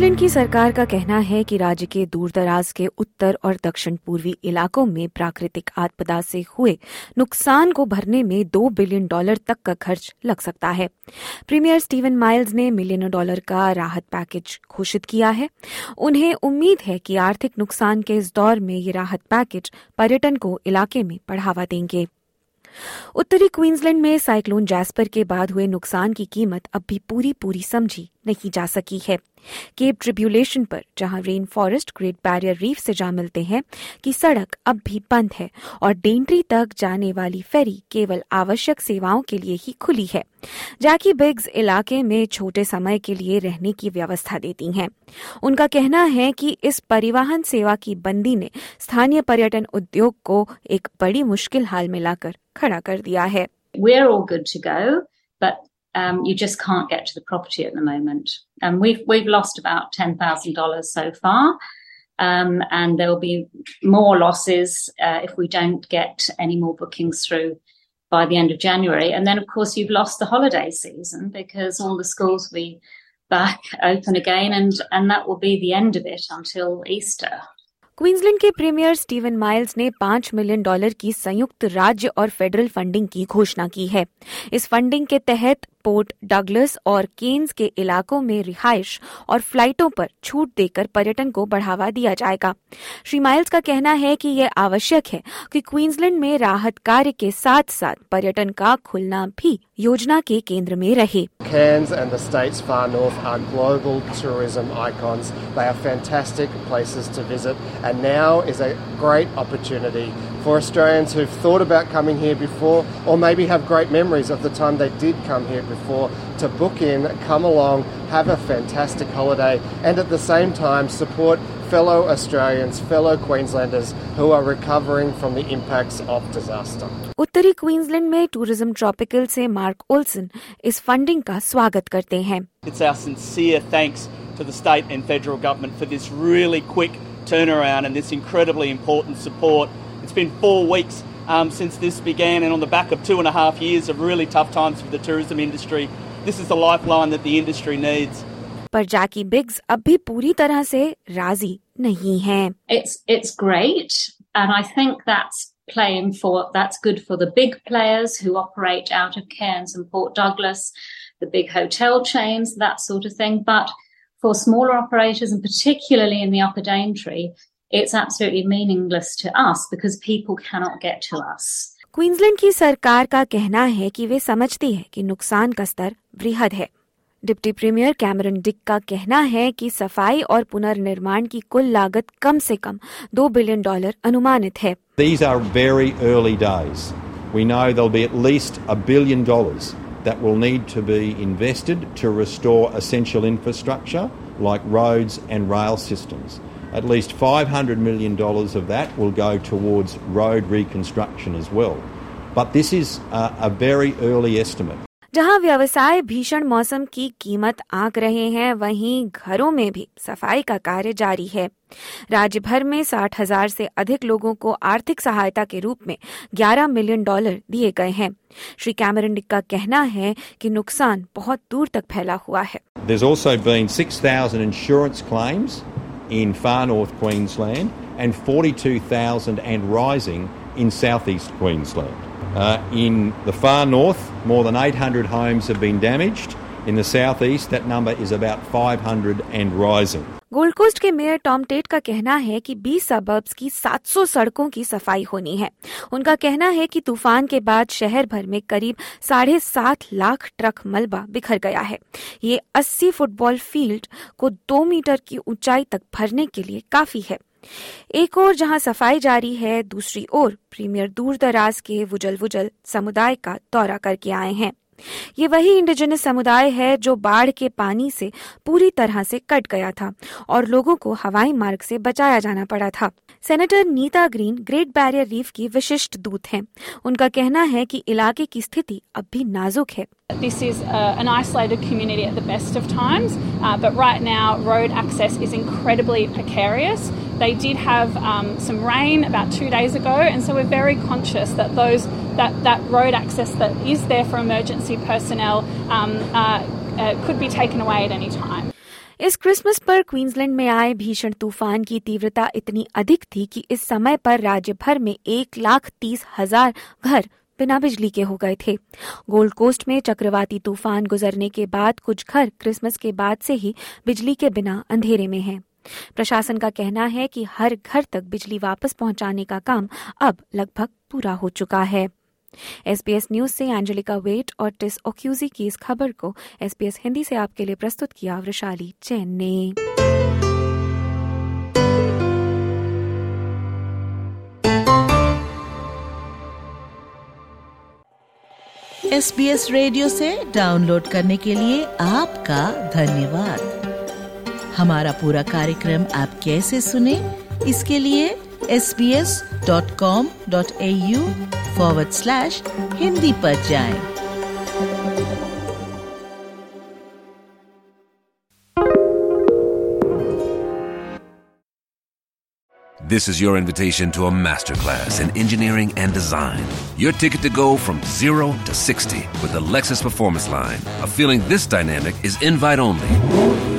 Queensland की सरकार का कहना है कि राज्य के दूरदराज के उत्तर और दक्षिण पूर्वी इलाकों में प्राकृतिक आपदा से हुए नुकसान को भरने में दो बिलियन डॉलर तक का खर्च लग सकता है। प्रीमियर स्टीवन माइल्स ने मिलियन डॉलर का राहत पैकेज घोषित किया है। उन्हें उम्मीद है कि आर्थिक नुकसान के इस दौर में ये राहत पैकेज पर्यटन को इलाके में बढ़ावा देंगे। उत्तरी क्वींसलैंड में साइक्लोन जैस्पर के बाद हुए नुकसान की कीमत अब भी पूरी पूरी समझी नहीं जा सकी है। केप ट्रिब्यूलेशन पर जहाँ rain forest Great Barrier Reef से जा मिलते हैं कि सड़क अब भी बंद है और डेंट्री तक जाने वाली फेरी केवल आवश्यक सेवाओं के लिए ही खुली है। जैकी बिग्स इलाके में छोटे समय के लिए रहने की व्यवस्था देती हैं। उनका कहना है कि इस परिवहन सेवा की बंदी ने स्थानीय पर्यटन उद्योग को एक बड़ी मुश्किल हाल में लाकर खड़ा कर दिया है। All good to go, but um, you just can't get to the property at the moment. And we've we've lost about ten thousand dollars so far, um, and there will be more losses uh, if we don't get any more bookings through by the end of January. And then, of course, you've lost the holiday season because all the schools will be back open again, and and that will be the end of it until Easter. Queensland के premier Steven Miles ने पांच million dollar की संयुक्त राज्य और federal funding की घोषणा की है इस फंडिंग के तहत पोर्ट डगलस और केन्स के इलाकों में रिहाइश और फ्लाइटों पर छूट देकर पर्यटन को बढ़ावा दिया जाएगा श्री माइल्स का कहना है कि यह आवश्यक है कि क्वींसलैंड में राहत कार्य के साथ साथ पर्यटन का खुलना भी योजना के केंद्र में रहे Cairns and the states far north are global tourism icons. They are fantastic places to visit, and now is a great opportunity for Australians who've thought about coming here before, or maybe have great memories of the time they did come here before, to book in, come along, have a fantastic holiday, and at the same time support fellow Australians, fellow Queenslanders who are recovering from the impacts of disaster. उत्तरी Queensland में tourism tropical से mark Olsen इस funding का स्वागत करते हैं It's our sincere thanks to the state and federal government for this really quick turnaround and this incredibly important support. It's been four weeks um, since this began, and on the back of two and a half years of really tough times for the tourism industry, this is the lifeline that the industry needs. पर जैकी बिग्स अब भी पूरी तरह से राजी नहीं हैं it's it's great and i think that's playing for that's good for the big players who operate out of cairns and port douglas the big hotel chains that sort of thing but for smaller operators and particularly in the upper daintree it's absolutely meaningless to us because people cannot get to us Queensland की सरकार का कहना है कि वे समझती है कि नुकसान का स्तर वृहद है डिप्टी प्रीमियर कैमरन डिक का कहना है कि सफाई और पुनर्निर्माण की कुल लागत कम से कम दो बिलियन डॉलर अनुमानित है These are very early days. We know there'll be at least a billion dollars that will need to be invested to restore essential infrastructure like roads and rail systems. At least $500 million of that will go towards road reconstruction as well. But this is a, a very early estimate. जहाँ व्यवसाय भीषण मौसम की कीमत आंक रहे हैं वहीं घरों में भी सफ़ाई का कार्य जारी है राज्य भर में साठ हज़ार से अधिक लोगों को आर्थिक सहायता के रूप में 11 मिलियन डॉलर दिए गए हैं श्री कैमरन का कहना है कि नुकसान बहुत दूर तक फैला हुआ है There's also been 6,000 insurance claims in far north Queensland and 42,000 and rising in southeast Queensland. Uh, in the far north, more than 800 homes have been damaged. In the southeast, that number is about 500 and rising. Gold Coast के mayor Tom Tate का कहना है कि 20 suburbs की 700 सड़कों की सफ़ाई होनी है। उनका कहना है कि तूफ़ान के बाद शहर भर में करीब साढ़े सात लाख ट्रक मलबा बिखर गया है। ये 80 फुटबॉल फ़ील्ड को दो मीटर की ऊंचाई तक भरने के लिए काफ़ी है। एक और जहाँ सफ़ाई जारी है दूसरी ओर प्रीमियर दूर दराज के वुजल वुजल समुदाय का दौरा करके आए हैं। ये वही इंडिजिनस समुदाय है जो बाढ़ के पानी से पूरी तरह से कट गया था और लोगों को हवाई मार्ग से बचाया जाना पड़ा था। Senator Nita Green Great Barrier Reef की विशिष्ट दूत हैं। उनका कहना है कि इलाके की स्थिति अब भी नाजुक है। This is uh, an isolated community at the best of times, uh, but right now road access is incredibly precarious. They did have um, some rain about two days ago, and so we're very conscious that those that, that road access that is there for emergency personnel um, uh, uh, could be taken away at any time. इस Christmas पर Queensland में आए भीषण तूफ़ान की तीव्रता इतनी अधिक थी कि इस समय पर राज्य भर में एक लाख तीस हज़ार घर बिना बिजली के हो गए थे गोल्ड कोस्ट में चक्रवाती तूफ़ान गुजरने के बाद कुछ घर क्रिसमस के बाद से ही बिजली के बिना अंधेरे में हैं प्रशासन का कहना है कि हर घर तक बिजली वापस पहुँचाने का काम अब लगभग पूरा हो चुका है। एसबीएस न्यूज़ से एंजेलिका वेट और टिस ओक्यूजी की इस खबर को एसबीएस हिंदी से आपके लिए प्रस्तुत किया वृशाली जैन ने। एस रेडियो से डाउनलोड करने के लिए आपका धन्यवाद। हमारा पूरा कार्यक्रम आप कैसे सुने इसके लिए sbs.com.au forward slash हिंदी पर जाएं। This is your invitation to a masterclass in engineering and design. Your ticket to go from zero to 60 with the Lexus Performance Line. A feeling this dynamic is invite only.